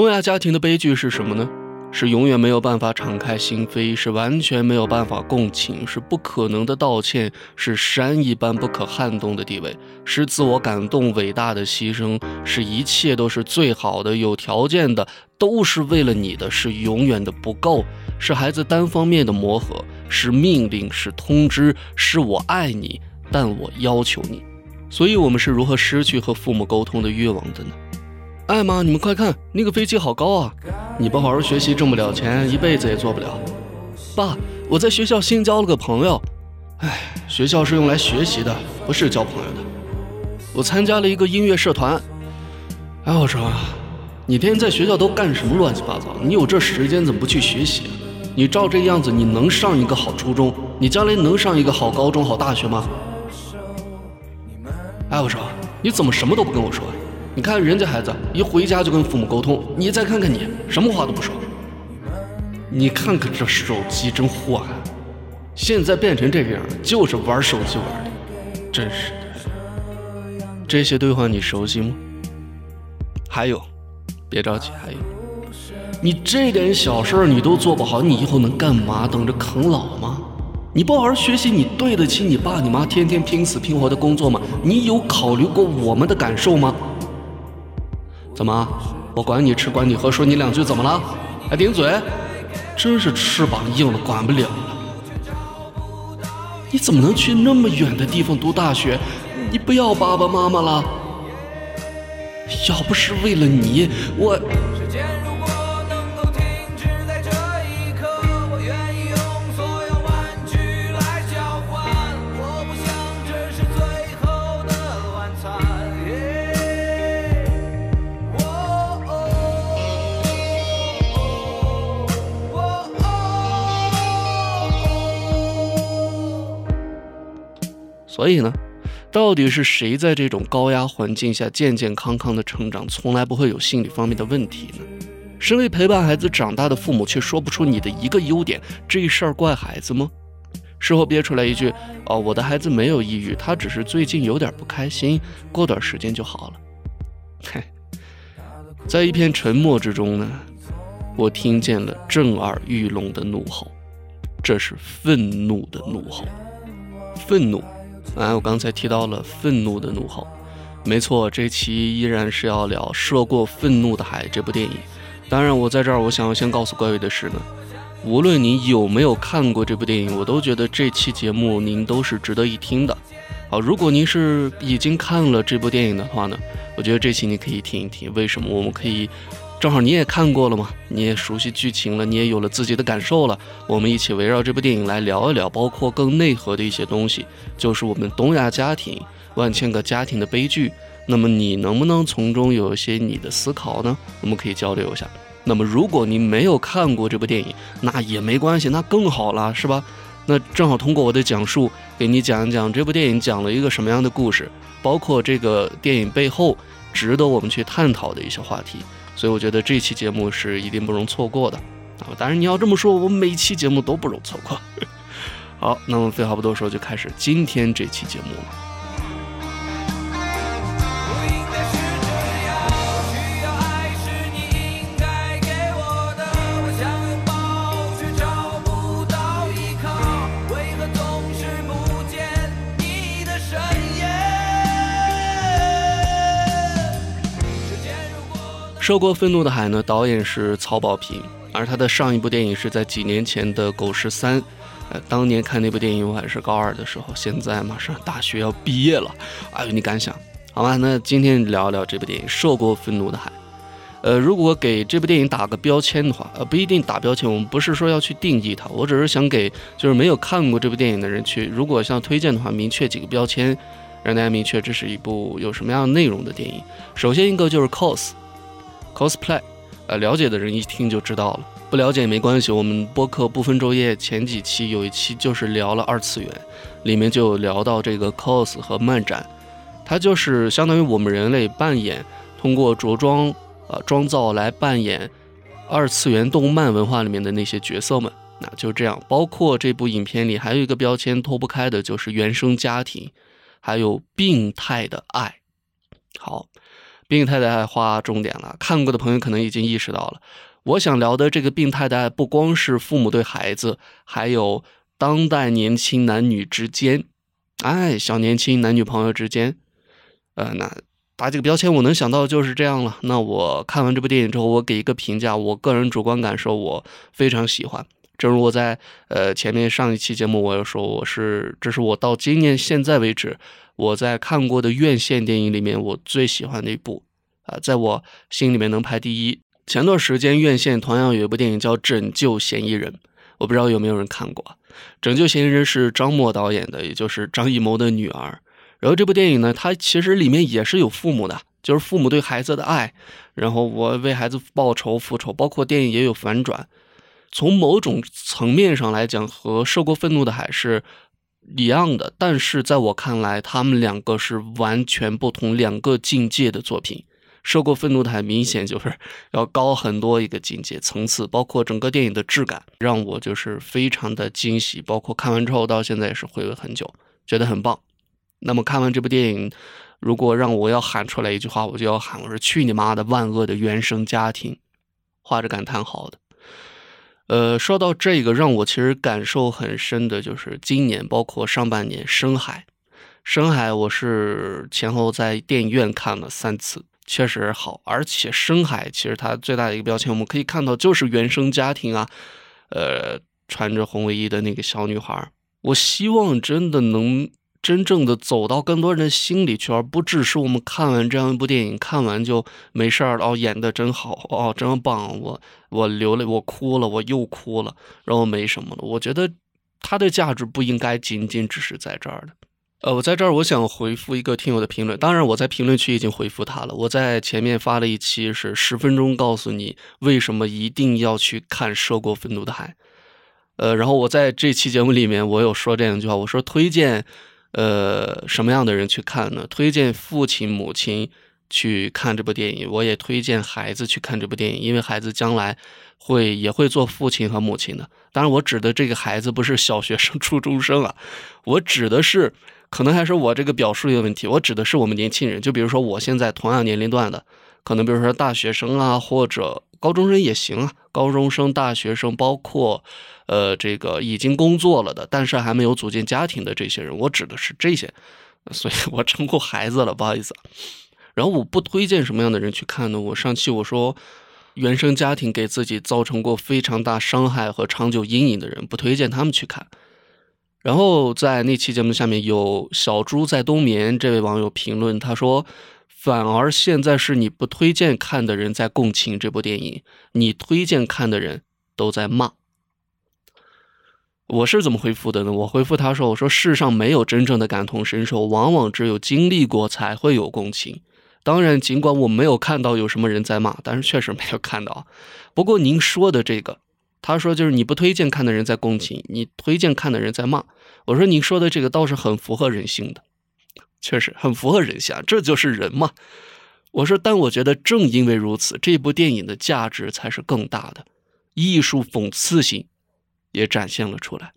东亚家庭的悲剧是什么呢？是永远没有办法敞开心扉，是完全没有办法共情，是不可能的道歉，是山一般不可撼动的地位，是自我感动伟大的牺牲，是一切都是最好的、有条件的，都是为了你的，是永远的不够，是孩子单方面的磨合，是命令，是通知，是我爱你，但我要求你。所以，我们是如何失去和父母沟通的欲望的呢？哎妈，你们快看，那个飞机好高啊！你不好好学习，挣不了钱，一辈子也做不了。爸，我在学校新交了个朋友。哎，学校是用来学习的，不是交朋友的。我参加了一个音乐社团。哎，我说，你天天在学校都干什么乱七八糟？你有这时间怎么不去学习？你照这样子，你能上一个好初中？你将来能上一个好高中、好大学吗？哎，我说，你怎么什么都不跟我说呀？你看人家孩子一回家就跟父母沟通，你再看看你，什么话都不说。你看看这手机真祸害，现在变成这个样，就是玩手机玩的，真是的。这些对话你熟悉吗？还有，别着急，还有，你这点小事你都做不好，你以后能干嘛？等着啃老吗？你不好好学习，你对得起你爸你妈天天拼死拼活的工作吗？你有考虑过我们的感受吗？怎么？我管你吃，管你喝，说你两句怎么了？还顶嘴？真是翅膀硬了，管不了了。你怎么能去那么远的地方读大学？你不要爸爸妈妈了？要不是为了你，我。所以呢，到底是谁在这种高压环境下健健康康的成长，从来不会有心理方面的问题呢？身为陪伴孩子长大的父母，却说不出你的一个优点，这事儿怪孩子吗？事后憋出来一句：“哦，我的孩子没有抑郁，他只是最近有点不开心，过段时间就好了。”嘿，在一片沉默之中呢，我听见了震耳欲聋的怒吼，这是愤怒的怒吼，愤怒。哎，我刚才提到了愤怒的怒吼，没错，这期依然是要聊《涉过愤怒的海》这部电影。当然，我在这儿，我想要先告诉各位的是呢，无论您有没有看过这部电影，我都觉得这期节目您都是值得一听的。好，如果您是已经看了这部电影的话呢，我觉得这期你可以听一听。为什么？我们可以。正好你也看过了嘛，你也熟悉剧情了，你也有了自己的感受了。我们一起围绕这部电影来聊一聊，包括更内核的一些东西，就是我们东亚家庭万千个家庭的悲剧。那么你能不能从中有一些你的思考呢？我们可以交流一下。那么如果你没有看过这部电影，那也没关系，那更好了，是吧？那正好通过我的讲述，给你讲一讲这部电影讲了一个什么样的故事，包括这个电影背后值得我们去探讨的一些话题。所以我觉得这期节目是一定不容错过的啊！当然你要这么说，我每期节目都不容错过。好，那么废话不多说，就开始今天这期节目了。受过愤怒的海呢？导演是曹保平，而他的上一部电影是在几年前的《狗十三》。呃，当年看那部电影我还是高二的时候，现在马上大学要毕业了。哎呦，你敢想？好吧，那今天聊聊这部电影《受过愤怒的海》。呃，如果给这部电影打个标签的话，呃，不一定打标签，我们不是说要去定义它，我只是想给就是没有看过这部电影的人去，如果像推荐的话，明确几个标签，让大家明确这是一部有什么样内容的电影。首先一个就是 cos。cosplay，呃，了解的人一听就知道了，不了解也没关系。我们播客不分昼夜前几期有一期就是聊了二次元，里面就聊到这个 cos 和漫展，它就是相当于我们人类扮演，通过着装呃妆造来扮演二次元动漫文化里面的那些角色们。那就这样，包括这部影片里还有一个标签脱不开的就是原生家庭，还有病态的爱好。病态的爱划重点了，看过的朋友可能已经意识到了。我想聊的这个病态的爱，不光是父母对孩子，还有当代年轻男女之间，哎，小年轻男女朋友之间，呃，那打几个标签，我能想到就是这样了。那我看完这部电影之后，我给一个评价，我个人主观感受，我非常喜欢。正如我在呃前面上一期节目我有说，我是这是我到今年现在为止我在看过的院线电影里面我最喜欢的一部啊，在我心里面能排第一。前段时间院线同样有一部电影叫《拯救嫌疑人》，我不知道有没有人看过。《拯救嫌疑人》是张默导演的，也就是张艺谋的女儿。然后这部电影呢，它其实里面也是有父母的，就是父母对孩子的爱，然后我为孩子报仇复仇，包括电影也有反转。从某种层面上来讲，和《涉过愤怒的海》是一样的，但是在我看来，他们两个是完全不同两个境界的作品。《涉过愤怒的海》明显就是 要高很多一个境界层次，包括整个电影的质感，让我就是非常的惊喜。包括看完之后到现在也是回味很久，觉得很棒。那么看完这部电影，如果让我要喊出来一句话，我就要喊：我说去你妈的万恶的原生家庭！画着感叹号的。呃，说到这个，让我其实感受很深的就是今年，包括上半年《深海》。《深海》我是前后在电影院看了三次，确实好。而且《深海》其实它最大的一个标签，我们可以看到就是原生家庭啊，呃，穿着红卫衣的那个小女孩。我希望真的能。真正的走到更多人的心里去，而不只是我们看完这样一部电影，看完就没事儿了。哦，演的真好，哦，真棒！我我流泪，我哭了，我又哭了，然后没什么了。我觉得它的价值不应该仅仅只是在这儿的。呃，我在这儿我想回复一个听友的评论，当然我在评论区已经回复他了。我在前面发了一期是十分钟告诉你为什么一定要去看《涉过愤怒的海》。呃，然后我在这期节目里面我有说这样一句话，我说推荐。呃，什么样的人去看呢？推荐父亲、母亲去看这部电影，我也推荐孩子去看这部电影，因为孩子将来会也会做父亲和母亲的。当然，我指的这个孩子不是小学生、初中生啊，我指的是可能还是我这个表述有问题。我指的是我们年轻人，就比如说我现在同样年龄段的，可能比如说大学生啊，或者高中生也行啊，高中生、大学生，包括。呃，这个已经工作了的，但是还没有组建家庭的这些人，我指的是这些，所以我称呼孩子了，不好意思。然后我不推荐什么样的人去看呢？我上期我说，原生家庭给自己造成过非常大伤害和长久阴影的人，不推荐他们去看。然后在那期节目下面有小猪在冬眠这位网友评论，他说，反而现在是你不推荐看的人在共情这部电影，你推荐看的人都在骂。我是怎么回复的呢？我回复他说：“我说世上没有真正的感同身受，往往只有经历过才会有共情。当然，尽管我没有看到有什么人在骂，但是确实没有看到。不过您说的这个，他说就是你不推荐看的人在共情，你推荐看的人在骂。我说您说的这个倒是很符合人性的，确实很符合人性，这就是人嘛。我说，但我觉得正因为如此，这部电影的价值才是更大的，艺术讽刺性。”也展现了出来，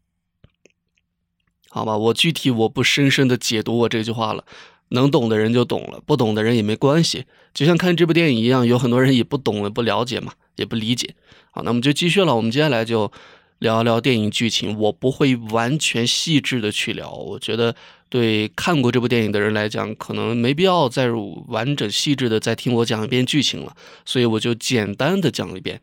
好吧，我具体我不深深的解读我这句话了，能懂的人就懂了，不懂的人也没关系，就像看这部电影一样，有很多人也不懂也不了解嘛，也不理解。好，那我们就继续了，我们接下来就聊一聊电影剧情，我不会完全细致的去聊，我觉得对看过这部电影的人来讲，可能没必要再完整细致的再听我讲一遍剧情了，所以我就简单的讲一遍。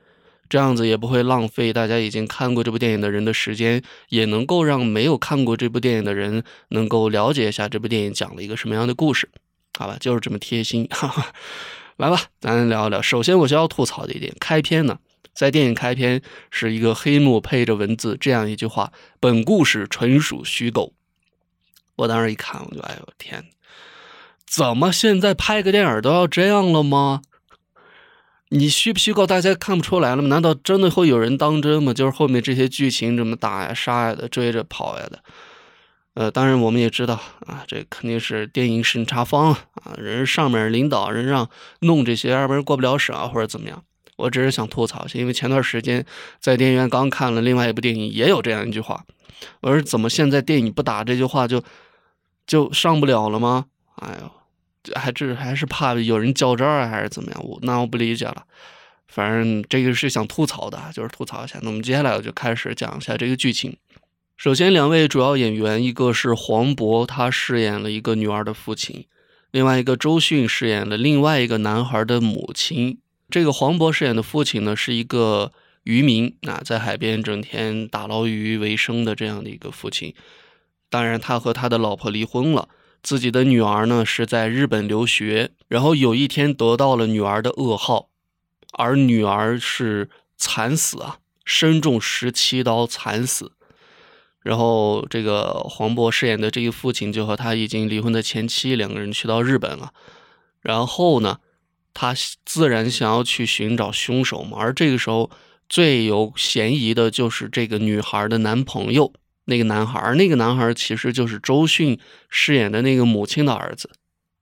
这样子也不会浪费大家已经看过这部电影的人的时间，也能够让没有看过这部电影的人能够了解一下这部电影讲了一个什么样的故事，好吧，就是这么贴心。哈哈来吧，咱聊一聊。首先，我需要吐槽的一点，开篇呢，在电影开篇是一个黑幕配着文字这样一句话：“本故事纯属虚构。”我当时一看，我就哎呦天，怎么现在拍个电影都要这样了吗？你虚不虚构，大家看不出来了吗？难道真的会有人当真吗？就是后面这些剧情这么打呀、杀呀的、追着跑呀的，呃，当然我们也知道啊，这肯定是电影审查方啊，人上面领导人让弄这些，要不然过不了审啊，或者怎么样。我只是想吐槽一下，因为前段时间在电影院刚看了另外一部电影，也有这样一句话，我说怎么现在电影不打这句话就就上不了了吗？哎呦！还这还是怕有人较真儿啊，还是怎么样？我那我不理解了。反正这个是想吐槽的，就是吐槽一下。那我们接下来我就开始讲一下这个剧情。首先，两位主要演员，一个是黄渤，他饰演了一个女儿的父亲；另外一个周迅饰演了另外一个男孩的母亲。这个黄渤饰演的父亲呢，是一个渔民啊，在海边整天打捞鱼为生的这样的一个父亲。当然，他和他的老婆离婚了。自己的女儿呢是在日本留学，然后有一天得到了女儿的噩耗，而女儿是惨死啊，身中十七刀惨死。然后这个黄渤饰演的这个父亲就和他已经离婚的前妻两个人去到日本了。然后呢，他自然想要去寻找凶手嘛。而这个时候最有嫌疑的就是这个女孩的男朋友。那个男孩，那个男孩其实就是周迅饰演的那个母亲的儿子。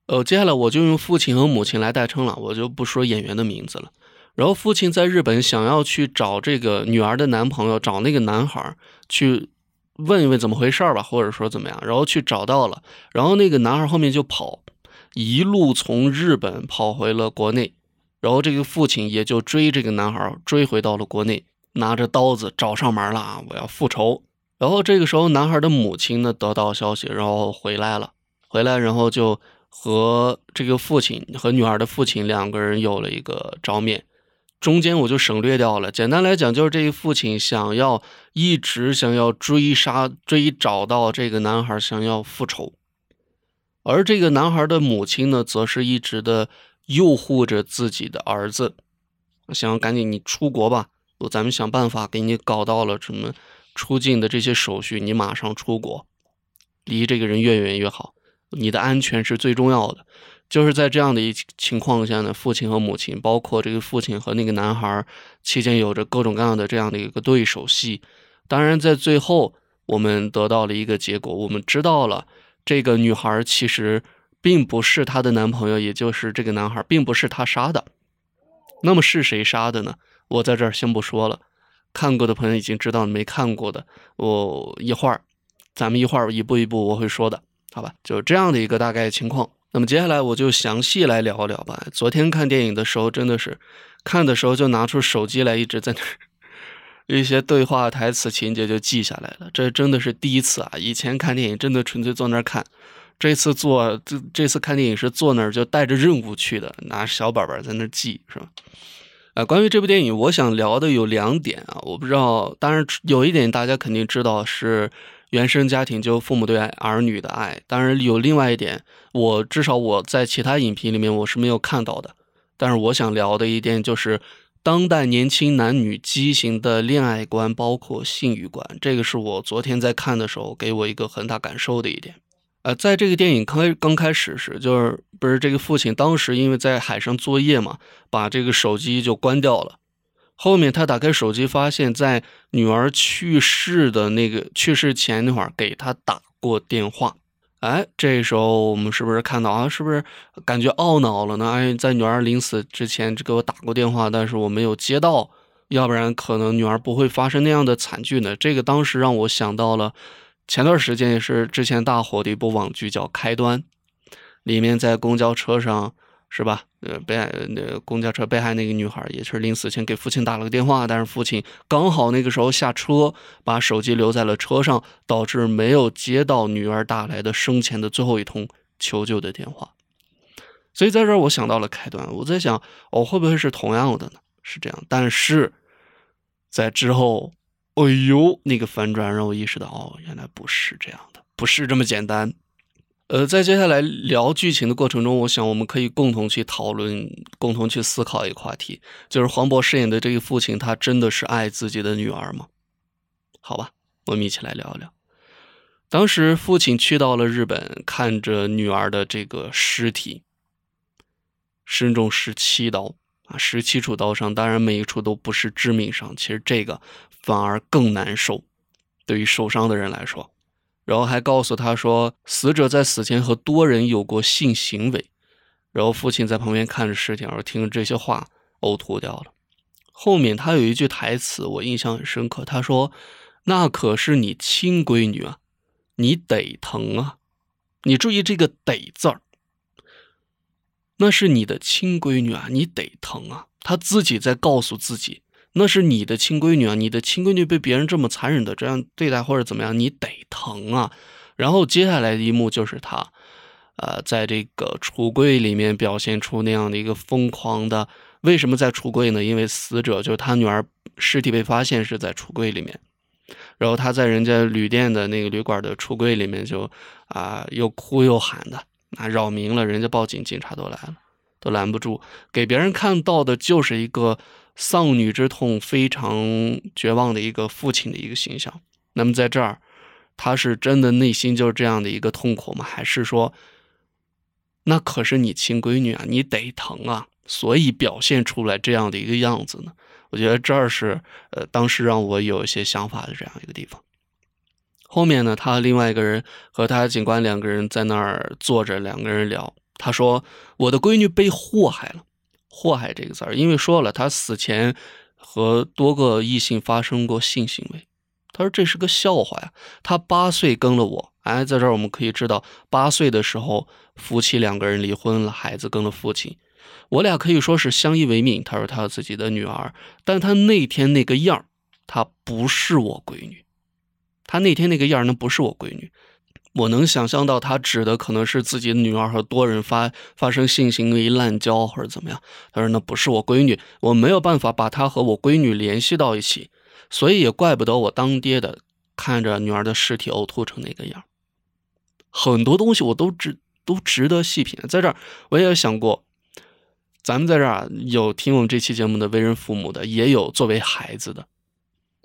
呃，接下来我就用父亲和母亲来代称了，我就不说演员的名字了。然后父亲在日本想要去找这个女儿的男朋友，找那个男孩去问一问怎么回事吧，或者说怎么样。然后去找到了，然后那个男孩后面就跑，一路从日本跑回了国内。然后这个父亲也就追这个男孩，追回到了国内，拿着刀子找上门了啊！我要复仇。然后这个时候，男孩的母亲呢得到消息，然后回来了。回来，然后就和这个父亲和女儿的父亲两个人有了一个照面。中间我就省略掉了。简单来讲，就是这个父亲想要一直想要追杀、追找到这个男孩，想要复仇。而这个男孩的母亲呢，则是一直的诱惑着自己的儿子，想要赶紧你出国吧，咱们想办法给你搞到了什么。出境的这些手续，你马上出国，离这个人越远越好。你的安全是最重要的。就是在这样的一情况下呢，父亲和母亲，包括这个父亲和那个男孩，期间有着各种各样的这样的一个对手戏。当然，在最后，我们得到了一个结果，我们知道了这个女孩其实并不是她的男朋友，也就是这个男孩，并不是他杀的。那么是谁杀的呢？我在这儿先不说了。看过的朋友已经知道，没看过的，我一会儿，咱们一会儿一步一步我会说的，好吧？就这样的一个大概情况。那么接下来我就详细来聊聊吧。昨天看电影的时候，真的是看的时候就拿出手机来，一直在那儿一些对话、台词、情节就记下来了。这真的是第一次啊！以前看电影真的纯粹坐那儿看，这次坐这这次看电影是坐那儿就带着任务去的，拿小本本在那记，是吧？呃，关于这部电影，我想聊的有两点啊，我不知道，当然有一点大家肯定知道是原生家庭，就父母对儿女的爱。当然有另外一点，我至少我在其他影评里面我是没有看到的。但是我想聊的一点就是当代年轻男女畸形的恋爱观，包括性欲观，这个是我昨天在看的时候给我一个很大感受的一点。呃，在这个电影开刚开始时，就是不是这个父亲当时因为在海上作业嘛，把这个手机就关掉了。后面他打开手机，发现在女儿去世的那个去世前那会儿给他打过电话。哎，这时候我们是不是看到啊？是不是感觉懊恼了呢？哎，在女儿临死之前就给我打过电话，但是我没有接到，要不然可能女儿不会发生那样的惨剧呢。这个当时让我想到了。前段时间也是之前大火的一部网剧叫《开端》，里面在公交车上是吧？呃，被害那公交车被害那个女孩也是临死前给父亲打了个电话，但是父亲刚好那个时候下车，把手机留在了车上，导致没有接到女儿打来的生前的最后一通求救的电话。所以在这儿我想到了开端，我在想，哦，会不会是同样的呢？是这样，但是在之后。哎呦，那个反转让我意识到，哦，原来不是这样的，不是这么简单。呃，在接下来聊剧情的过程中，我想我们可以共同去讨论，共同去思考一个话题，就是黄渤饰演的这个父亲，他真的是爱自己的女儿吗？好吧，我们一起来聊一聊。当时父亲去到了日本，看着女儿的这个尸体，身中十七刀。啊，十七处刀伤，当然每一处都不是致命伤，其实这个反而更难受，对于受伤的人来说。然后还告诉他说，死者在死前和多人有过性行为。然后父亲在旁边看着尸体，然后听着这些话，呕吐掉了。后面他有一句台词，我印象很深刻，他说：“那可是你亲闺女啊，你得疼啊！”你注意这个“得”字儿。那是你的亲闺女啊，你得疼啊。他自己在告诉自己，那是你的亲闺女啊，你的亲闺女被别人这么残忍的这样对待或者怎么样，你得疼啊。然后接下来的一幕就是他，呃，在这个橱柜里面表现出那样的一个疯狂的。为什么在橱柜呢？因为死者就是他女儿尸体被发现是在橱柜里面，然后他在人家旅店的那个旅馆的橱柜里面就啊又哭又喊的，啊扰民了，人家报警，警察都来了，都拦不住，给别人看到的就是一个丧女之痛、非常绝望的一个父亲的一个形象。那么在这儿，他是真的内心就是这样的一个痛苦吗？还是说，那可是你亲闺女啊，你得疼啊？所以表现出来这样的一个样子呢，我觉得这儿是呃，当时让我有一些想法的这样一个地方。后面呢，他另外一个人和他警官两个人在那儿坐着，两个人聊。他说：“我的闺女被祸害了。”祸害这个字儿，因为说了他死前和多个异性发生过性行为。他说这是个笑话呀。他八岁跟了我，哎，在这儿我们可以知道，八岁的时候夫妻两个人离婚了，孩子跟了父亲。我俩可以说是相依为命。他说他有自己的女儿，但他那天那个样儿，她不是我闺女。他那天那个样儿，那不是我闺女。我能想象到他指的可能是自己女儿和多人发发生性行为、滥交或者怎么样。他说那不是我闺女，我没有办法把她和我闺女联系到一起，所以也怪不得我当爹的看着女儿的尸体呕吐成那个样很多东西我都值都值得细品。在这儿我也想过。咱们在这儿有听我们这期节目的为人父母的，也有作为孩子的，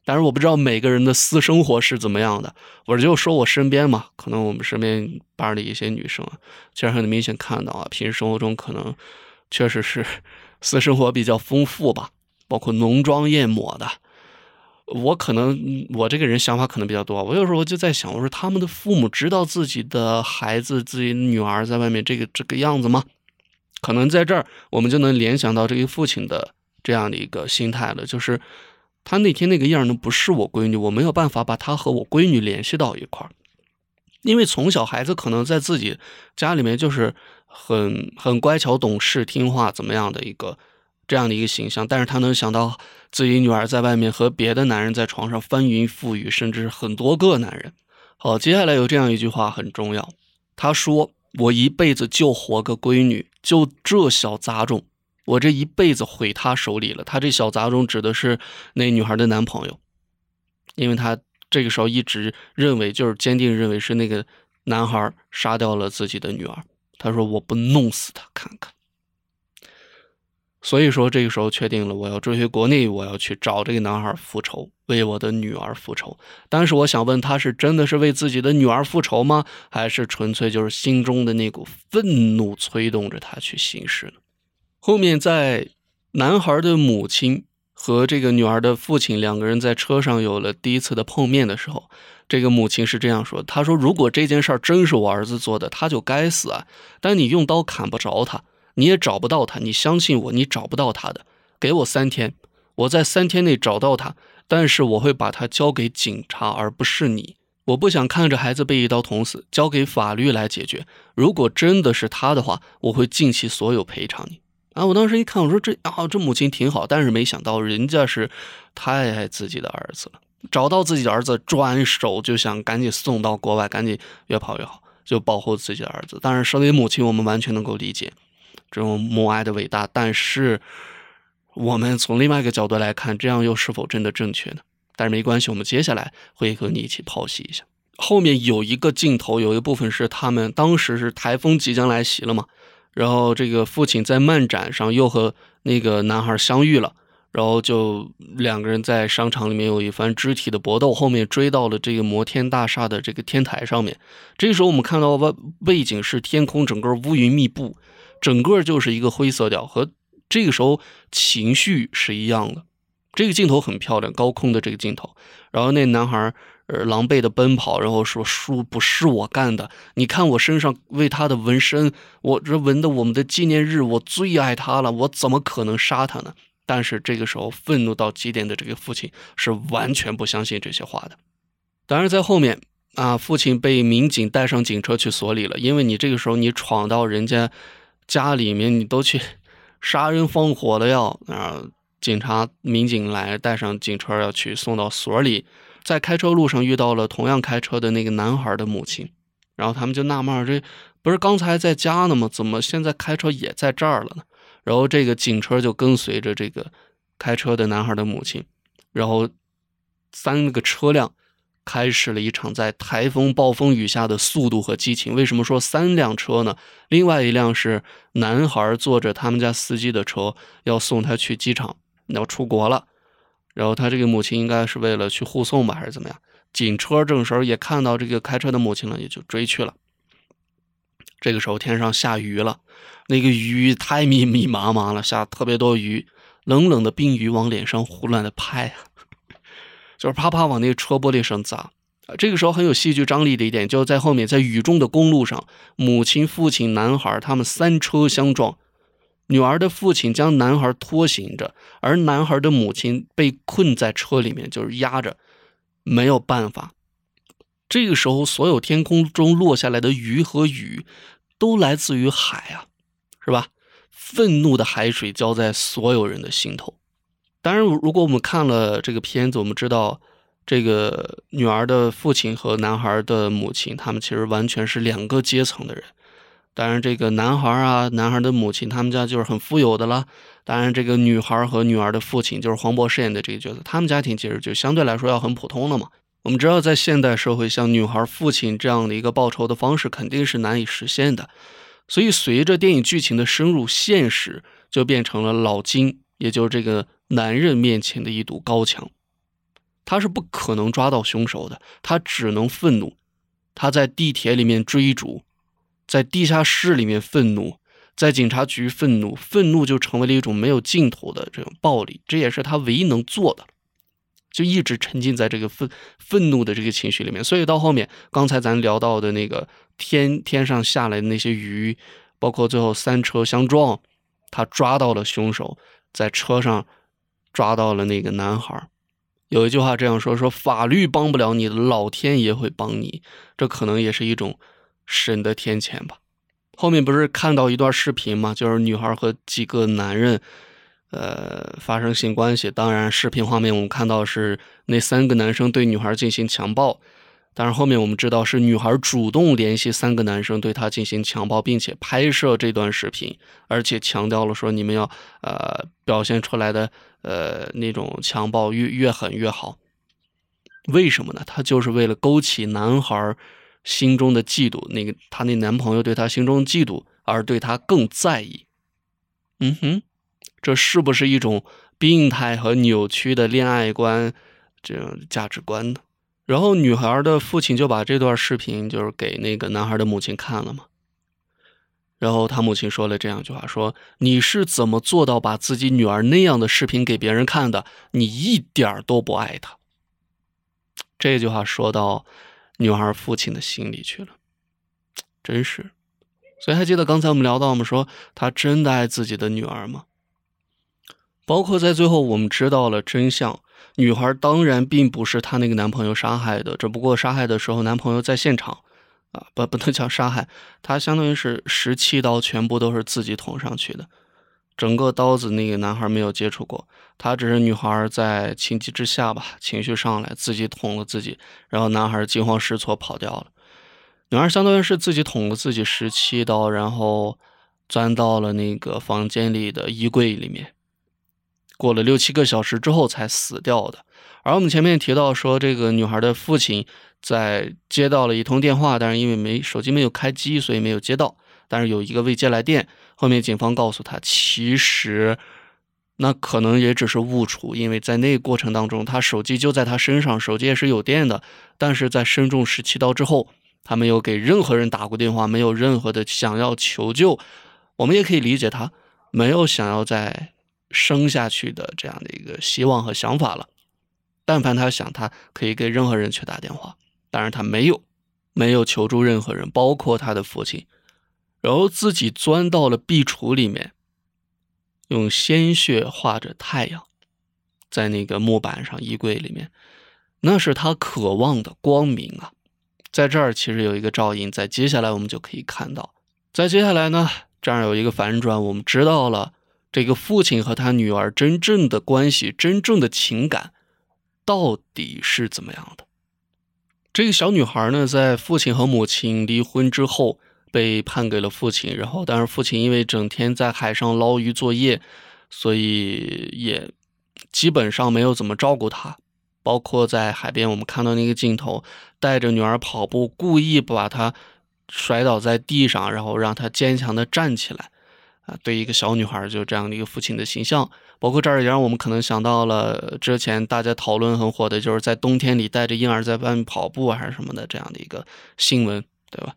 但是我不知道每个人的私生活是怎么样的。我就说我身边嘛，可能我们身边班里一些女生啊，确实很明显看到啊，平时生活中可能确实是 私生活比较丰富吧，包括浓妆艳抹的。我可能我这个人想法可能比较多，我有时候就在想，我说他们的父母知道自己的孩子、自己女儿在外面这个这个样子吗？可能在这儿，我们就能联想到这个父亲的这样的一个心态了，就是他那天那个样呢，不是我闺女，我没有办法把他和我闺女联系到一块儿，因为从小孩子可能在自己家里面就是很很乖巧懂事、听话怎么样的一个这样的一个形象，但是他能想到自己女儿在外面和别的男人在床上翻云覆雨，甚至很多个男人。好，接下来有这样一句话很重要，他说。我一辈子就活个闺女，就这小杂种，我这一辈子毁他手里了。他这小杂种指的是那女孩的男朋友，因为他这个时候一直认为，就是坚定认为是那个男孩杀掉了自己的女儿。他说：“我不弄死他看看。”所以说，这个时候确定了，我要追回国内，我要去找这个男孩复仇，为我的女儿复仇。但是，我想问，他是真的是为自己的女儿复仇吗？还是纯粹就是心中的那股愤怒催动着他去行事呢？后面，在男孩的母亲和这个女儿的父亲两个人在车上有了第一次的碰面的时候，这个母亲是这样说：“他说，如果这件事儿真是我儿子做的，他就该死啊！但你用刀砍不着他。”你也找不到他，你相信我，你找不到他的。给我三天，我在三天内找到他，但是我会把他交给警察，而不是你。我不想看着孩子被一刀捅死，交给法律来解决。如果真的是他的话，我会尽其所有赔偿你。啊，我当时一看，我说这啊，这母亲挺好，但是没想到人家是太爱自己的儿子了，找到自己的儿子，转手就想赶紧送到国外，赶紧越跑越好，就保护自己的儿子。当然，身为母亲，我们完全能够理解。这种母爱的伟大，但是我们从另外一个角度来看，这样又是否真的正确呢？但是没关系，我们接下来会和你一起剖析一下。后面有一个镜头，有一部分是他们当时是台风即将来袭了嘛，然后这个父亲在漫展上又和那个男孩相遇了，然后就两个人在商场里面有一番肢体的搏斗，后面追到了这个摩天大厦的这个天台上面。这个时候我们看到外背景是天空，整个乌云密布。整个就是一个灰色调，和这个时候情绪是一样的。这个镜头很漂亮，高空的这个镜头。然后那男孩狼狈的奔跑，然后说：“叔，不是我干的，你看我身上为他的纹身，我这纹的我们的纪念日，我最爱他了，我怎么可能杀他呢？”但是这个时候愤怒到极点的这个父亲是完全不相信这些话的。当然在后面啊，父亲被民警带上警车去所里了，因为你这个时候你闯到人家。家里面你都去 杀人放火了要啊！警察民警来，带上警车要去送到所里。在开车路上遇到了同样开车的那个男孩的母亲，然后他们就纳闷这不是刚才在家呢吗？怎么现在开车也在这儿了呢？然后这个警车就跟随着这个开车的男孩的母亲，然后三个车辆。开始了一场在台风暴风雨下的速度和激情。为什么说三辆车呢？另外一辆是男孩坐着他们家司机的车，要送他去机场，要出国了。然后他这个母亲应该是为了去护送吧，还是怎么样？警车这时候也看到这个开车的母亲了，也就追去了。这个时候天上下雨了，那个雨太密密麻麻了，下特别多雨，冷冷的冰雨往脸上胡乱的拍。就是啪啪往那个车玻璃上砸！这个时候很有戏剧张力的一点，就在后面，在雨中的公路上，母亲、父亲、男孩他们三车相撞，女儿的父亲将男孩拖行着，而男孩的母亲被困在车里面，就是压着，没有办法。这个时候，所有天空中落下来的雨和雨，都来自于海啊，是吧？愤怒的海水浇在所有人的心头。当然，如果我们看了这个片子，我们知道这个女儿的父亲和男孩的母亲，他们其实完全是两个阶层的人。当然，这个男孩啊，男孩的母亲，他们家就是很富有的了。当然，这个女孩和女儿的父亲，就是黄渤饰演的这个角色，他们家庭其实就相对来说要很普通了嘛。我们知道，在现代社会，像女孩父亲这样的一个报仇的方式，肯定是难以实现的。所以，随着电影剧情的深入，现实就变成了老金，也就是这个。男人面前的一堵高墙，他是不可能抓到凶手的，他只能愤怒。他在地铁里面追逐，在地下室里面愤怒，在警察局愤怒，愤怒就成为了一种没有尽头的这种暴力，这也是他唯一能做的，就一直沉浸在这个愤愤怒的这个情绪里面。所以到后面，刚才咱聊到的那个天天上下来的那些鱼，包括最后三车相撞，他抓到了凶手，在车上。抓到了那个男孩，有一句话这样说：说法律帮不了你的，老天爷会帮你。这可能也是一种神的天谴吧。后面不是看到一段视频吗？就是女孩和几个男人，呃，发生性关系。当然，视频画面我们看到是那三个男生对女孩进行强暴。但是后面我们知道是女孩主动联系三个男生对她进行强暴，并且拍摄这段视频，而且强调了说你们要呃表现出来的呃那种强暴越越狠越好。为什么呢？她就是为了勾起男孩心中的嫉妒，那个她那男朋友对她心中嫉妒而对她更在意。嗯哼，这是不是一种病态和扭曲的恋爱观这种价值观呢？然后女孩的父亲就把这段视频就是给那个男孩的母亲看了嘛。然后他母亲说了这样一句话：说你是怎么做到把自己女儿那样的视频给别人看的？你一点都不爱她。这句话说到女孩父亲的心里去了，真是。所以还记得刚才我们聊到，我们说他真的爱自己的女儿吗？包括在最后，我们知道了真相。女孩当然并不是她那个男朋友杀害的，只不过杀害的时候男朋友在现场，啊，不不能叫杀害，他相当于是十七刀全部都是自己捅上去的，整个刀子那个男孩没有接触过，他只是女孩在情急之下吧，情绪上来自己捅了自己，然后男孩惊慌失措跑掉了，女孩相当于是自己捅了自己十七刀，然后钻到了那个房间里的衣柜里面。过了六七个小时之后才死掉的，而我们前面提到说，这个女孩的父亲在接到了一通电话，但是因为没手机没有开机，所以没有接到。但是有一个未接来电，后面警方告诉他，其实那可能也只是误触，因为在那过程当中，他手机就在他身上，手机也是有电的。但是在身中十七刀之后，他没有给任何人打过电话，没有任何的想要求救。我们也可以理解他没有想要再。生下去的这样的一个希望和想法了，但凡他想，他可以给任何人去打电话，当然他没有，没有求助任何人，包括他的父亲，然后自己钻到了壁橱里面，用鲜血画着太阳，在那个木板上衣柜里面，那是他渴望的光明啊，在这儿其实有一个照应，在接下来我们就可以看到，在接下来呢。这儿有一个反转，我们知道了这个父亲和他女儿真正的关系、真正的情感到底是怎么样的。这个小女孩呢，在父亲和母亲离婚之后，被判给了父亲。然后，但是父亲因为整天在海上捞鱼作业，所以也基本上没有怎么照顾她。包括在海边，我们看到那个镜头，带着女儿跑步，故意把她摔倒在地上，然后让她坚强的站起来。啊，对一个小女孩就这样的一个父亲的形象。包括这儿也让我们可能想到了之前大家讨论很火的，就是在冬天里带着婴儿在外面跑步还是什么的这样的一个新闻，对吧？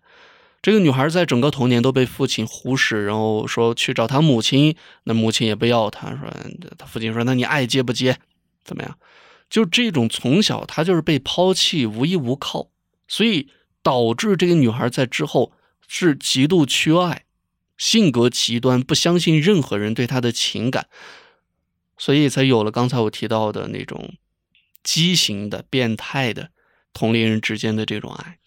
这个女孩在整个童年都被父亲忽视，然后说去找她母亲，那母亲也不要她，说她父亲说那你爱接不接？怎么样？就这种从小她就是被抛弃，无依无靠，所以导致这个女孩在之后是极度缺爱，性格极端，不相信任何人对她的情感。所以才有了刚才我提到的那种畸形的、变态的同龄人之间的这种爱。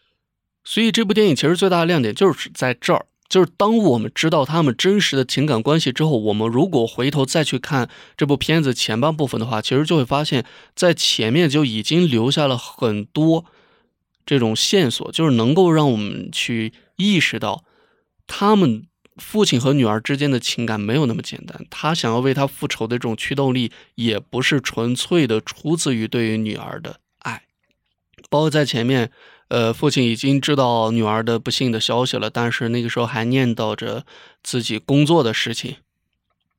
所以这部电影其实最大的亮点就是在这儿，就是当我们知道他们真实的情感关系之后，我们如果回头再去看这部片子前半部分的话，其实就会发现，在前面就已经留下了很多这种线索，就是能够让我们去意识到他们。父亲和女儿之间的情感没有那么简单，他想要为他复仇的这种驱动力，也不是纯粹的出自于对于女儿的爱。包括在前面，呃，父亲已经知道女儿的不幸的消息了，但是那个时候还念叨着自己工作的事情。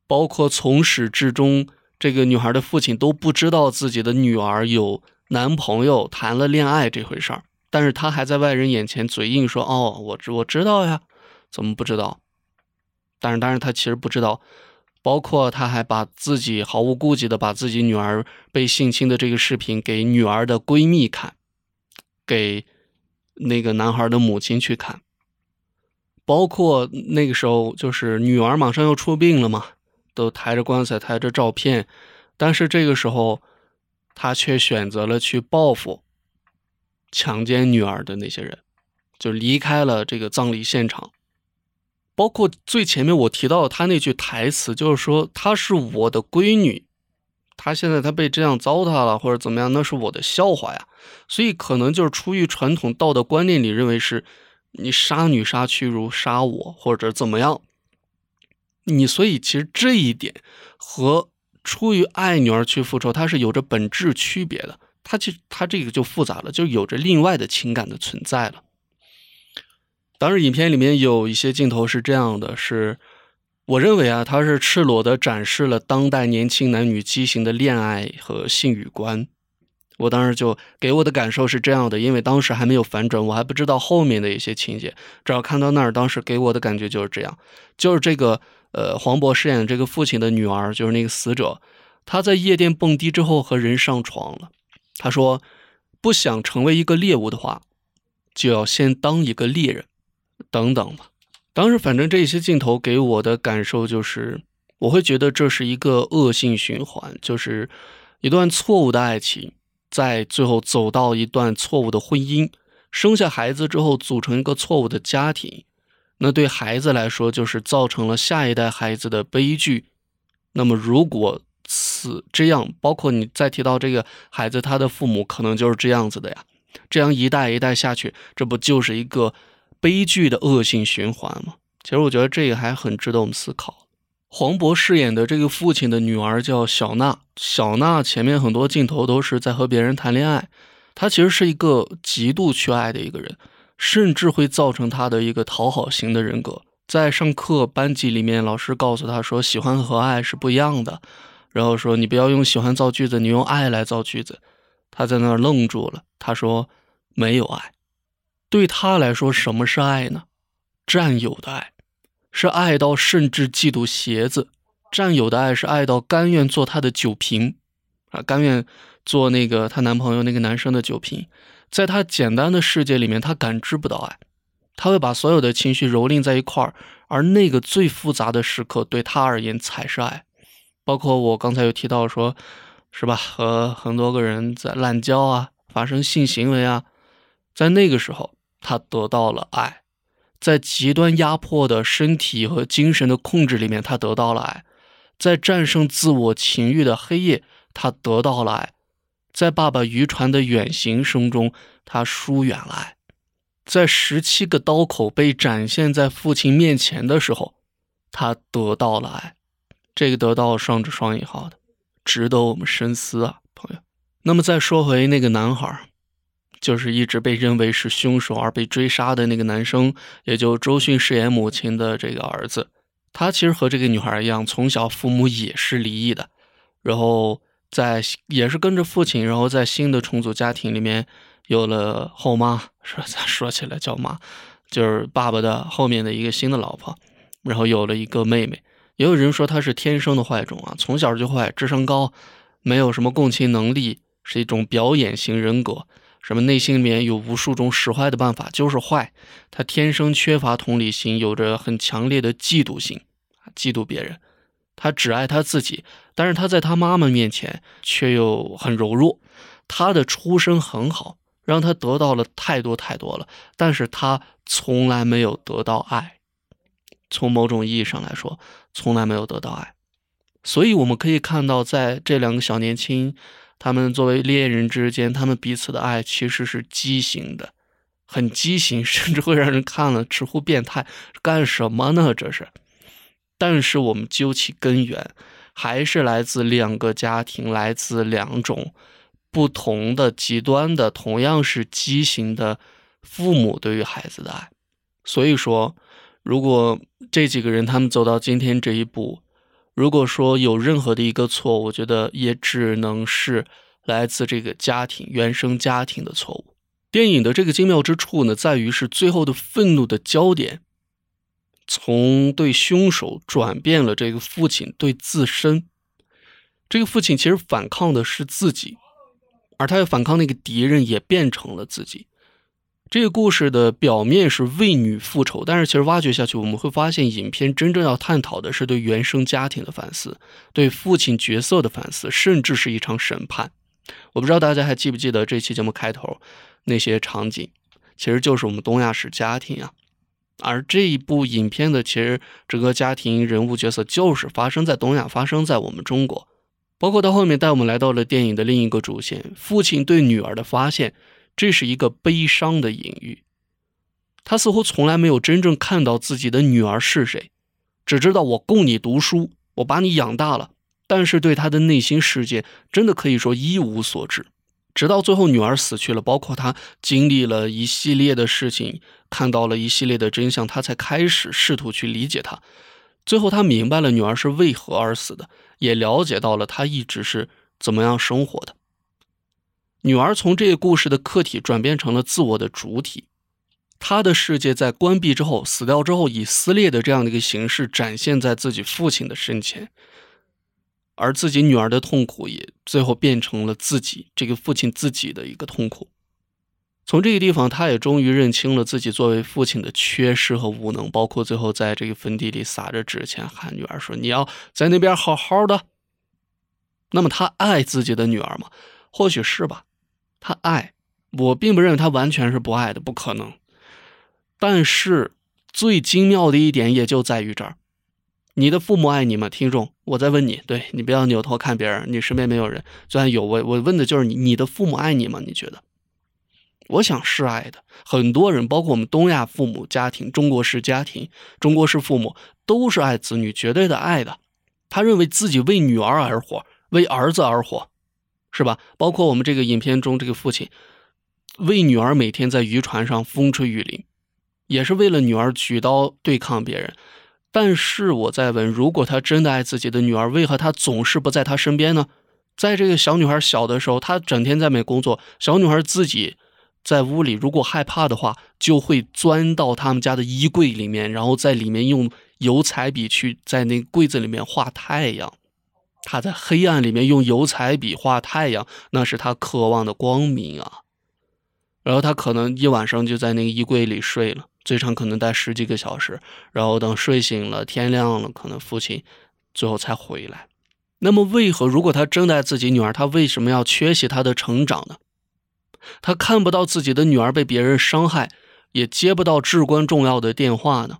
包括从始至终，这个女孩的父亲都不知道自己的女儿有男朋友、谈了恋爱这回事儿，但是他还在外人眼前嘴硬说：“哦，我知我知道呀，怎么不知道？”但是，但是他其实不知道，包括他还把自己毫无顾忌的把自己女儿被性侵的这个视频给女儿的闺蜜看，给那个男孩的母亲去看，包括那个时候就是女儿马上要出殡了嘛，都抬着棺材，抬着照片，但是这个时候他却选择了去报复强奸女儿的那些人，就离开了这个葬礼现场。包括最前面我提到他那句台词，就是说她是我的闺女，他现在他被这样糟蹋了或者怎么样，那是我的笑话呀。所以可能就是出于传统道德观念里认为是，你杀女杀妻如杀我或者怎么样。你所以其实这一点和出于爱女儿去复仇，它是有着本质区别的。它其实它这个就复杂了，就有着另外的情感的存在了。当然影片里面有一些镜头是这样的，是我认为啊，他是赤裸的展示了当代年轻男女畸形的恋爱和性欲观。我当时就给我的感受是这样的，因为当时还没有反转，我还不知道后面的一些情节。只要看到那儿，当时给我的感觉就是这样，就是这个呃，黄渤饰演这个父亲的女儿，就是那个死者，他在夜店蹦迪之后和人上床了。他说，不想成为一个猎物的话，就要先当一个猎人。等等吧，当时反正这些镜头给我的感受就是，我会觉得这是一个恶性循环，就是一段错误的爱情，在最后走到一段错误的婚姻，生下孩子之后组成一个错误的家庭，那对孩子来说就是造成了下一代孩子的悲剧。那么如果此这样，包括你再提到这个孩子，他的父母可能就是这样子的呀，这样一代一代下去，这不就是一个？悲剧的恶性循环嘛，其实我觉得这个还很值得我们思考。黄渤饰演的这个父亲的女儿叫小娜，小娜前面很多镜头都是在和别人谈恋爱，她其实是一个极度缺爱的一个人，甚至会造成她的一个讨好型的人格。在上课班级里面，老师告诉她说，喜欢和爱是不一样的，然后说你不要用喜欢造句子，你用爱来造句子。她在那儿愣住了，她说没有爱。对他来说，什么是爱呢？占有的爱，是爱到甚至嫉妒鞋子；占有的爱是爱到甘愿做他的酒瓶，啊，甘愿做那个她男朋友那个男生的酒瓶。在他简单的世界里面，他感知不到爱，他会把所有的情绪蹂躏在一块儿，而那个最复杂的时刻对他而言才是爱。包括我刚才有提到说，是吧？和很多个人在滥交啊，发生性行为啊，在那个时候。他得到了爱，在极端压迫的身体和精神的控制里面，他得到了爱；在战胜自我情欲的黑夜，他得到了爱；在爸爸渔船的远行声中，他疏远了爱；在十七个刀口被展现在父亲面前的时候，他得到了爱。这个得到双指双引号的，值得我们深思啊，朋友。那么再说回那个男孩。就是一直被认为是凶手而被追杀的那个男生，也就周迅饰演母亲的这个儿子，他其实和这个女孩一样，从小父母也是离异的，然后在也是跟着父亲，然后在新的重组家庭里面有了后妈，说 咱说起来叫妈，就是爸爸的后面的一个新的老婆，然后有了一个妹妹。也有人说他是天生的坏种啊，从小就坏，智商高，没有什么共情能力，是一种表演型人格。什么内心里面有无数种使坏的办法，就是坏。他天生缺乏同理心，有着很强烈的嫉妒心，嫉妒别人。他只爱他自己，但是他在他妈妈面前却又很柔弱。他的出身很好，让他得到了太多太多了，但是他从来没有得到爱。从某种意义上来说，从来没有得到爱。所以我们可以看到，在这两个小年轻。他们作为恋人之间，他们彼此的爱其实是畸形的，很畸形，甚至会让人看了直呼变态。干什么呢？这是。但是我们究其根源，还是来自两个家庭，来自两种不同的极端的，同样是畸形的父母对于孩子的爱。所以说，如果这几个人他们走到今天这一步。如果说有任何的一个错，我觉得也只能是来自这个家庭原生家庭的错误。电影的这个精妙之处呢，在于是最后的愤怒的焦点，从对凶手转变了这个父亲对自身。这个父亲其实反抗的是自己，而他要反抗那个敌人，也变成了自己。这个故事的表面是为女复仇，但是其实挖掘下去，我们会发现，影片真正要探讨的是对原生家庭的反思，对父亲角色的反思，甚至是一场审判。我不知道大家还记不记得这期节目开头那些场景，其实就是我们东亚式家庭啊。而这一部影片的其实整个家庭人物角色就是发生在东亚，发生在我们中国。包括到后面带我们来到了电影的另一个主线，父亲对女儿的发现。这是一个悲伤的隐喻，他似乎从来没有真正看到自己的女儿是谁，只知道我供你读书，我把你养大了，但是对他的内心世界真的可以说一无所知。直到最后女儿死去了，包括他经历了一系列的事情，看到了一系列的真相，他才开始试图去理解她。最后他明白了女儿是为何而死的，也了解到了她一直是怎么样生活的。女儿从这个故事的客体转变成了自我的主体，她的世界在关闭之后、死掉之后，以撕裂的这样的一个形式展现在自己父亲的身前，而自己女儿的痛苦也最后变成了自己这个父亲自己的一个痛苦。从这个地方，他也终于认清了自己作为父亲的缺失和无能，包括最后在这个坟地里撒着纸钱，喊女儿说：“你要在那边好好的。”那么他爱自己的女儿吗？或许是吧。他爱我，并不认为他完全是不爱的，不可能。但是最精妙的一点也就在于这儿：你的父母爱你吗？听众，我在问你，对你不要扭头看别人，你身边没有人。就算有，我我问的就是你，你的父母爱你吗？你觉得？我想是爱的。很多人，包括我们东亚父母家庭、中国式家庭、中国式父母，都是爱子女、绝对的爱的。他认为自己为女儿而活，为儿子而活。是吧？包括我们这个影片中这个父亲，为女儿每天在渔船上风吹雨淋，也是为了女儿举刀对抗别人。但是我在问：如果他真的爱自己的女儿，为何他总是不在她身边呢？在这个小女孩小的时候，她整天在外面工作，小女孩自己在屋里，如果害怕的话，就会钻到他们家的衣柜里面，然后在里面用油彩笔去在那柜子里面画太阳。他在黑暗里面用油彩笔画太阳，那是他渴望的光明啊。然后他可能一晚上就在那个衣柜里睡了，最长可能待十几个小时。然后等睡醒了，天亮了，可能父亲最后才回来。那么，为何如果他真爱自己女儿，他为什么要缺席她的成长呢？他看不到自己的女儿被别人伤害，也接不到至关重要的电话呢？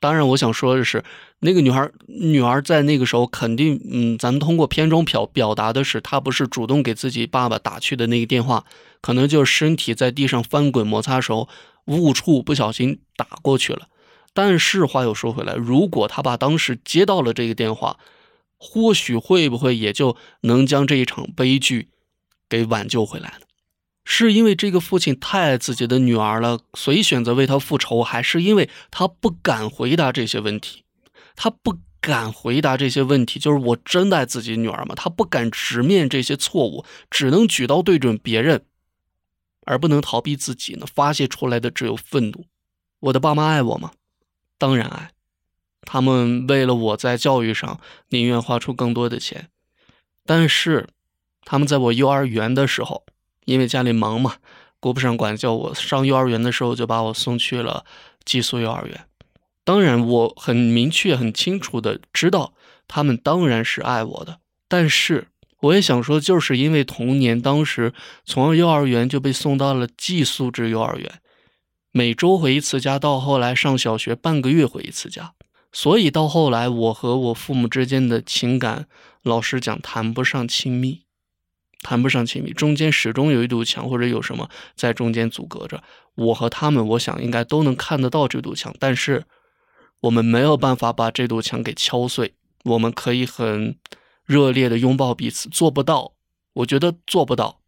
当然，我想说的是，那个女孩女儿在那个时候肯定，嗯，咱们通过片中表表达的是，她不是主动给自己爸爸打去的那个电话，可能就是身体在地上翻滚摩擦时候误触，不小心打过去了。但是话又说回来，如果他爸当时接到了这个电话，或许会不会也就能将这一场悲剧给挽救回来呢？是因为这个父亲太爱自己的女儿了，所以选择为她复仇，还是因为他不敢回答这些问题？他不敢回答这些问题，就是我真的爱自己女儿吗？他不敢直面这些错误，只能举刀对准别人，而不能逃避自己呢？发泄出来的只有愤怒。我的爸妈爱我吗？当然爱。他们为了我在教育上宁愿花出更多的钱，但是他们在我幼儿园的时候。因为家里忙嘛，顾不上管教我。上幼儿园的时候就把我送去了寄宿幼儿园。当然，我很明确、很清楚的知道，他们当然是爱我的。但是，我也想说，就是因为童年当时从幼儿园就被送到了寄宿制幼儿园，每周回一次家，到后来上小学半个月回一次家，所以到后来我和我父母之间的情感，老实讲谈不上亲密。谈不上亲密，中间始终有一堵墙，或者有什么在中间阻隔着我和他们。我想应该都能看得到这堵墙，但是我们没有办法把这堵墙给敲碎。我们可以很热烈的拥抱彼此，做不到。我觉得做不到。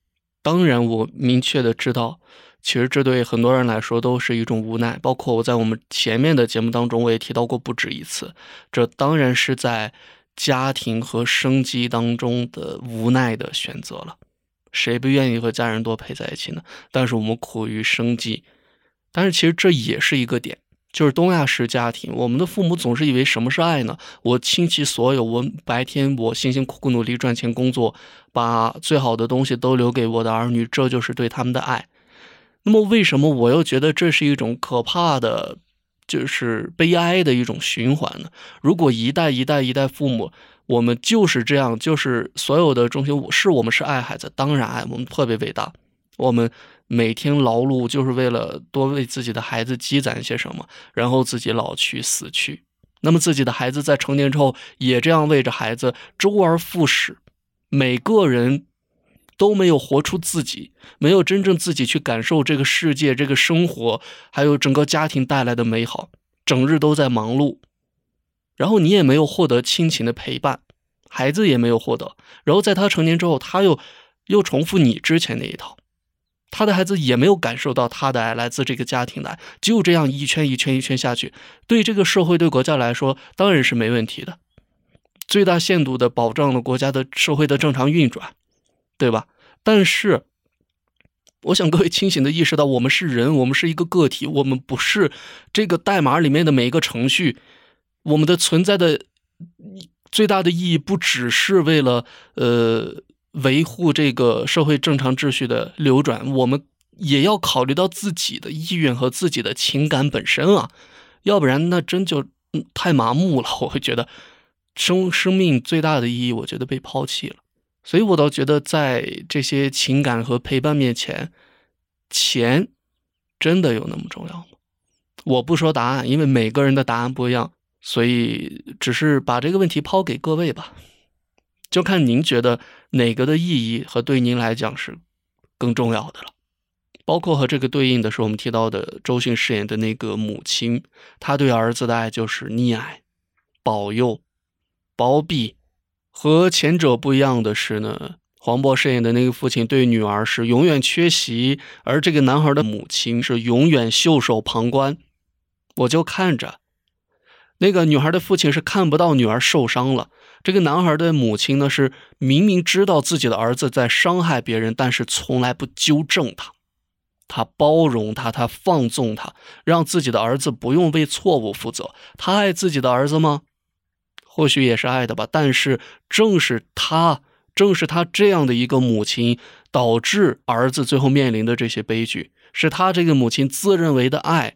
当然，我明确的知道，其实这对很多人来说都是一种无奈。包括我在我们前面的节目当中，我也提到过不止一次。这当然是在。家庭和生计当中的无奈的选择了，谁不愿意和家人多陪在一起呢？但是我们苦于生计，但是其实这也是一个点，就是东亚式家庭，我们的父母总是以为什么是爱呢？我倾其所有，我白天我辛辛苦苦努力赚钱工作，把最好的东西都留给我的儿女，这就是对他们的爱。那么为什么我又觉得这是一种可怕的？就是悲哀的一种循环呢。如果一代一代一代父母，我们就是这样，就是所有的中心，是我们是爱孩子，当然爱，我们特别伟大。我们每天劳碌就是为了多为自己的孩子积攒一些什么，然后自己老去死去。那么自己的孩子在成年之后，也这样为着孩子周而复始。每个人。都没有活出自己，没有真正自己去感受这个世界、这个生活，还有整个家庭带来的美好，整日都在忙碌，然后你也没有获得亲情的陪伴，孩子也没有获得，然后在他成年之后，他又又重复你之前那一套，他的孩子也没有感受到他的爱来自这个家庭的爱，就这样一圈一圈一圈下去，对这个社会、对国家来说当然是没问题的，最大限度的保障了国家的社会的正常运转。对吧？但是，我想各位清醒的意识到，我们是人，我们是一个个体，我们不是这个代码里面的每一个程序。我们的存在的最大的意义，不只是为了呃维护这个社会正常秩序的流转，我们也要考虑到自己的意愿和自己的情感本身啊，要不然那真就太麻木了。我会觉得生生命最大的意义，我觉得被抛弃了。所以我倒觉得，在这些情感和陪伴面前，钱真的有那么重要吗？我不说答案，因为每个人的答案不一样，所以只是把这个问题抛给各位吧，就看您觉得哪个的意义和对您来讲是更重要的了。包括和这个对应的是我们提到的周迅饰演的那个母亲，她对儿子的爱就是溺爱、保佑、包庇。和前者不一样的是呢，黄渤饰演的那个父亲对女儿是永远缺席，而这个男孩的母亲是永远袖手旁观。我就看着，那个女孩的父亲是看不到女儿受伤了，这个男孩的母亲呢是明明知道自己的儿子在伤害别人，但是从来不纠正他，他包容他，他放纵他，让自己的儿子不用为错误负责。他爱自己的儿子吗？或许也是爱的吧，但是正是他，正是他这样的一个母亲，导致儿子最后面临的这些悲剧，是他这个母亲自认为的爱，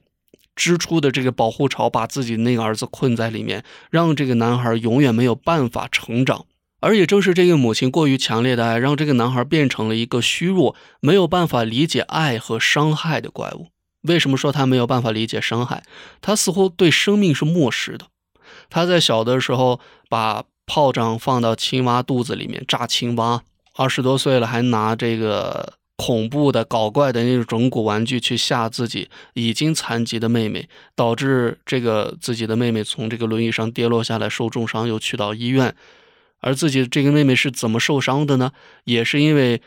支出的这个保护巢，把自己那个儿子困在里面，让这个男孩永远没有办法成长。而也正是这个母亲过于强烈的爱，让这个男孩变成了一个虚弱、没有办法理解爱和伤害的怪物。为什么说他没有办法理解伤害？他似乎对生命是漠视的。他在小的时候把炮仗放到青蛙肚子里面炸青蛙，二十多岁了还拿这个恐怖的、搞怪的那种整蛊玩具去吓自己已经残疾的妹妹，导致这个自己的妹妹从这个轮椅上跌落下来受重伤，又去到医院。而自己这个妹妹是怎么受伤的呢？也是因为，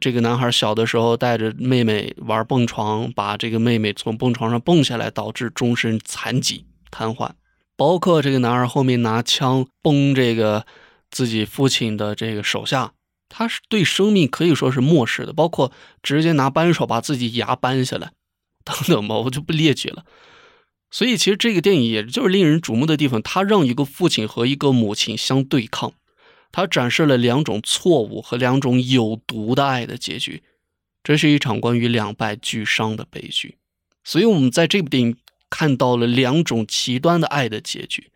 这个男孩小的时候带着妹妹玩蹦床，把这个妹妹从蹦床上蹦下来，导致终身残疾瘫痪。包括这个男二后面拿枪崩这个自己父亲的这个手下，他是对生命可以说是漠视的，包括直接拿扳手把自己牙扳下来，等等吧，我就不列举了。所以，其实这个电影也就是令人瞩目的地方，他让一个父亲和一个母亲相对抗。他展示了两种错误和两种有毒的爱的结局，这是一场关于两败俱伤的悲剧。所以，我们在这部电影看到了两种极端的爱的结局：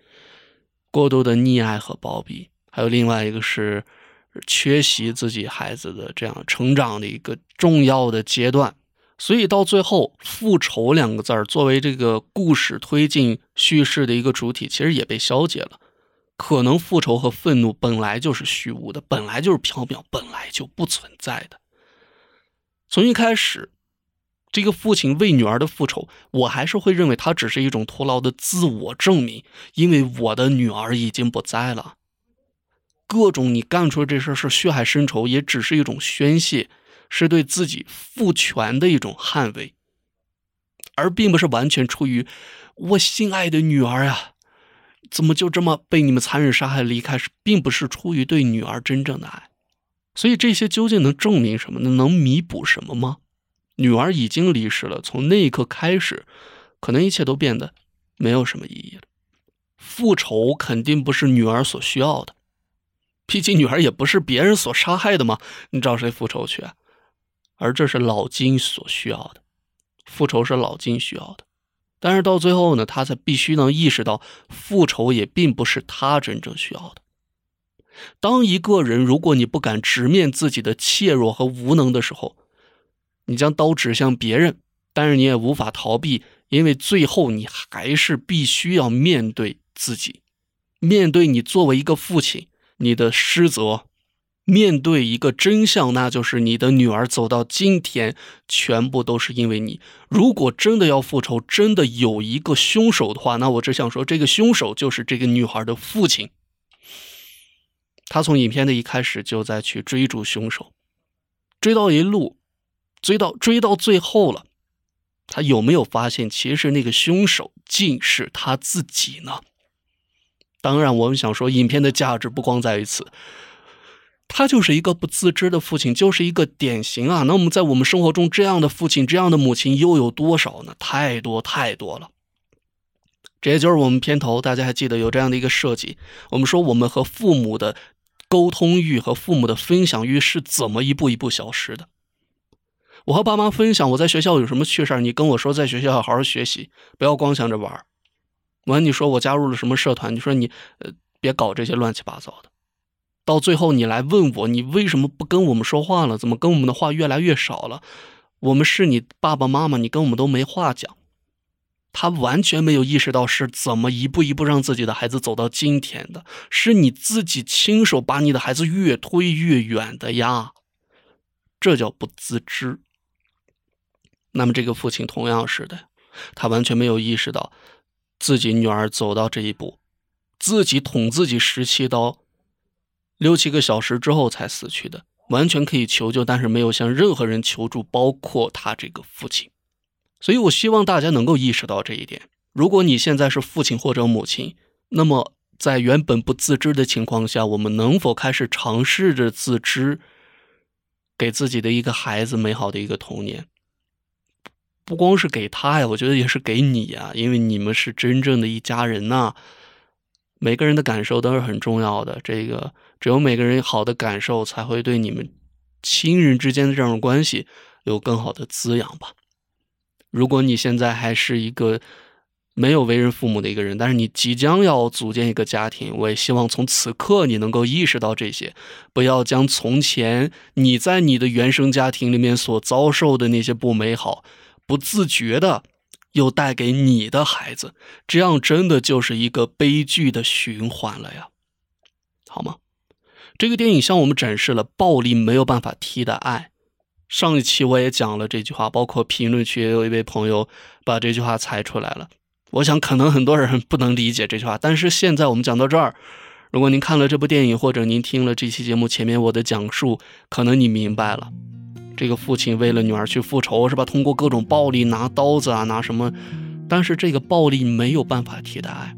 过度的溺爱和包庇，还有另外一个是缺席自己孩子的这样成长的一个重要的阶段。所以，到最后，“复仇”两个字儿作为这个故事推进叙事的一个主体，其实也被消解了。可能复仇和愤怒本来就是虚无的，本来就是缥缈，本来就不存在的。从一开始，这个父亲为女儿的复仇，我还是会认为他只是一种徒劳的自我证明，因为我的女儿已经不在了。各种你干出的这事是血海深仇，也只是一种宣泄，是对自己父权的一种捍卫，而并不是完全出于我心爱的女儿呀。怎么就这么被你们残忍杀害离开？是并不是出于对女儿真正的爱，所以这些究竟能证明什么呢？能弥补什么吗？女儿已经离世了，从那一刻开始，可能一切都变得没有什么意义了。复仇肯定不是女儿所需要的，毕竟女儿也不是别人所杀害的嘛，你找谁复仇去？啊而这是老金所需要的，复仇是老金需要的。但是到最后呢，他才必须能意识到，复仇也并不是他真正需要的。当一个人，如果你不敢直面自己的怯弱和无能的时候，你将刀指向别人，但是你也无法逃避，因为最后你还是必须要面对自己，面对你作为一个父亲你的失责。面对一个真相，那就是你的女儿走到今天，全部都是因为你。如果真的要复仇，真的有一个凶手的话，那我只想说，这个凶手就是这个女孩的父亲。他从影片的一开始就在去追逐凶手，追到一路，追到追到最后了，他有没有发现，其实那个凶手竟是他自己呢？当然，我们想说，影片的价值不光在于此。他就是一个不自知的父亲，就是一个典型啊。那我们在我们生活中，这样的父亲、这样的母亲又有多少呢？太多太多了。这也就是我们片头，大家还记得有这样的一个设计。我们说，我们和父母的沟通欲和父母的分享欲是怎么一步一步消失的？我和爸妈分享我在学校有什么趣事儿，你跟我说在学校好好学习，不要光想着玩儿。完，你说我加入了什么社团？你说你呃，别搞这些乱七八糟的。到最后，你来问我，你为什么不跟我们说话了？怎么跟我们的话越来越少了？我们是你爸爸妈妈，你跟我们都没话讲。他完全没有意识到是怎么一步一步让自己的孩子走到今天的，是你自己亲手把你的孩子越推越远的呀。这叫不自知。那么这个父亲同样是的，他完全没有意识到自己女儿走到这一步，自己捅自己十七刀。六七个小时之后才死去的，完全可以求救，但是没有向任何人求助，包括他这个父亲。所以我希望大家能够意识到这一点。如果你现在是父亲或者母亲，那么在原本不自知的情况下，我们能否开始尝试着自知，给自己的一个孩子美好的一个童年？不光是给他呀，我觉得也是给你呀，因为你们是真正的一家人呐。每个人的感受都是很重要的，这个只有每个人好的感受，才会对你们亲人之间的这种关系有更好的滋养吧。如果你现在还是一个没有为人父母的一个人，但是你即将要组建一个家庭，我也希望从此刻你能够意识到这些，不要将从前你在你的原生家庭里面所遭受的那些不美好，不自觉的又带给你的孩子，这样真的就是一个悲剧的循环了呀，好吗？这个电影向我们展示了暴力没有办法替代爱。上一期我也讲了这句话，包括评论区也有一位朋友把这句话猜出来了。我想可能很多人不能理解这句话，但是现在我们讲到这儿，如果您看了这部电影，或者您听了这期节目前面我的讲述，可能你明白了，这个父亲为了女儿去复仇，是吧？通过各种暴力，拿刀子啊，拿什么？但是这个暴力没有办法替代爱。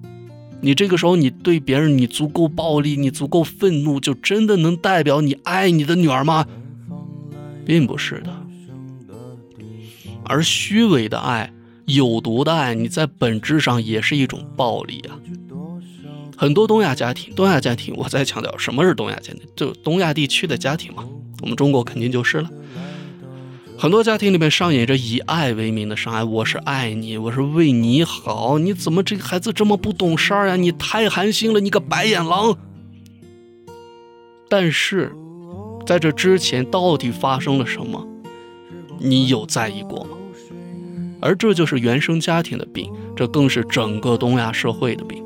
你这个时候，你对别人你足够暴力，你足够愤怒，就真的能代表你爱你的女儿吗？并不是的。而虚伪的爱、有毒的爱，你在本质上也是一种暴力啊。很多东亚家庭，东亚家庭，我再强调，什么是东亚家庭？就东亚地区的家庭嘛。我们中国肯定就是了。很多家庭里面上演着以爱为名的伤害，我是爱你，我是为你好，你怎么这个孩子这么不懂事儿呀？你太寒心了，你个白眼狼！但是，在这之前到底发生了什么？你有在意过吗？而这就是原生家庭的病，这更是整个东亚社会的病。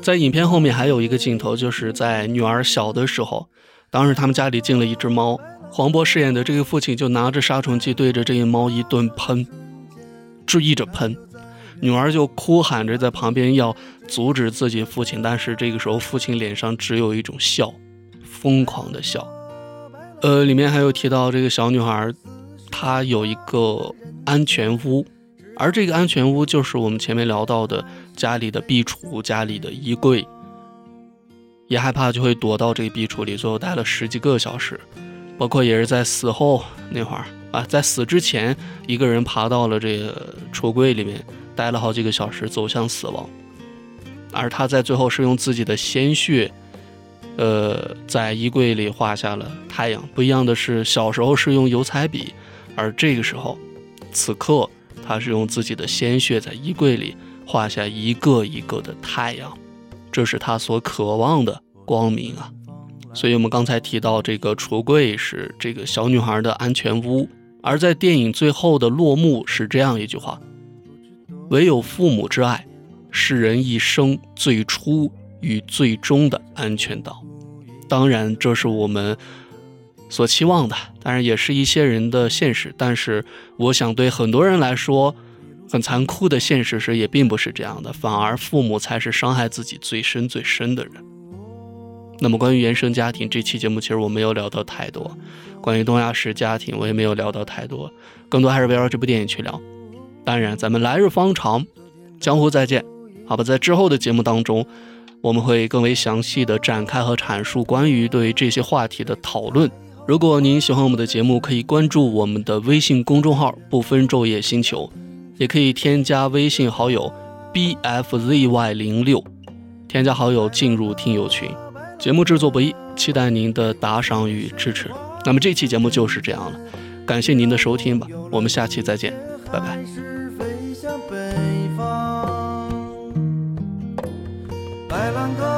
在影片后面还有一个镜头，就是在女儿小的时候，当时他们家里进了一只猫。黄渤饰演的这个父亲就拿着杀虫剂对着这个猫一顿喷，追着喷，女儿就哭喊着在旁边要阻止自己父亲，但是这个时候父亲脸上只有一种笑，疯狂的笑。呃，里面还有提到这个小女孩，她有一个安全屋，而这个安全屋就是我们前面聊到的家里的壁橱、家里的衣柜，也害怕就会躲到这个壁橱里，最后待了十几个小时。包括也是在死后那会儿啊，在死之前，一个人爬到了这个橱柜里面，待了好几个小时，走向死亡。而他在最后是用自己的鲜血，呃，在衣柜里画下了太阳。不一样的是，小时候是用油彩笔，而这个时候，此刻他是用自己的鲜血在衣柜里画下一个一个的太阳，这是他所渴望的光明啊。所以，我们刚才提到这个橱柜是这个小女孩的安全屋，而在电影最后的落幕是这样一句话：“唯有父母之爱，是人一生最初与最终的安全岛。”当然，这是我们所期望的，当然也是一些人的现实。但是，我想对很多人来说，很残酷的现实是，也并不是这样的，反而父母才是伤害自己最深最深的人。那么关于原生家庭这期节目，其实我没有聊到太多。关于东亚式家庭，我也没有聊到太多，更多还是围绕这部电影去聊。当然，咱们来日方长，江湖再见。好吧，在之后的节目当中，我们会更为详细的展开和阐述关于对这些话题的讨论。如果您喜欢我们的节目，可以关注我们的微信公众号“不分昼夜星球”，也可以添加微信好友 bfzy 零六，添加好友进入听友群。节目制作不易，期待您的打赏与支持。那么这期节目就是这样了，感谢您的收听吧，我们下期再见，拜拜。白浪哥，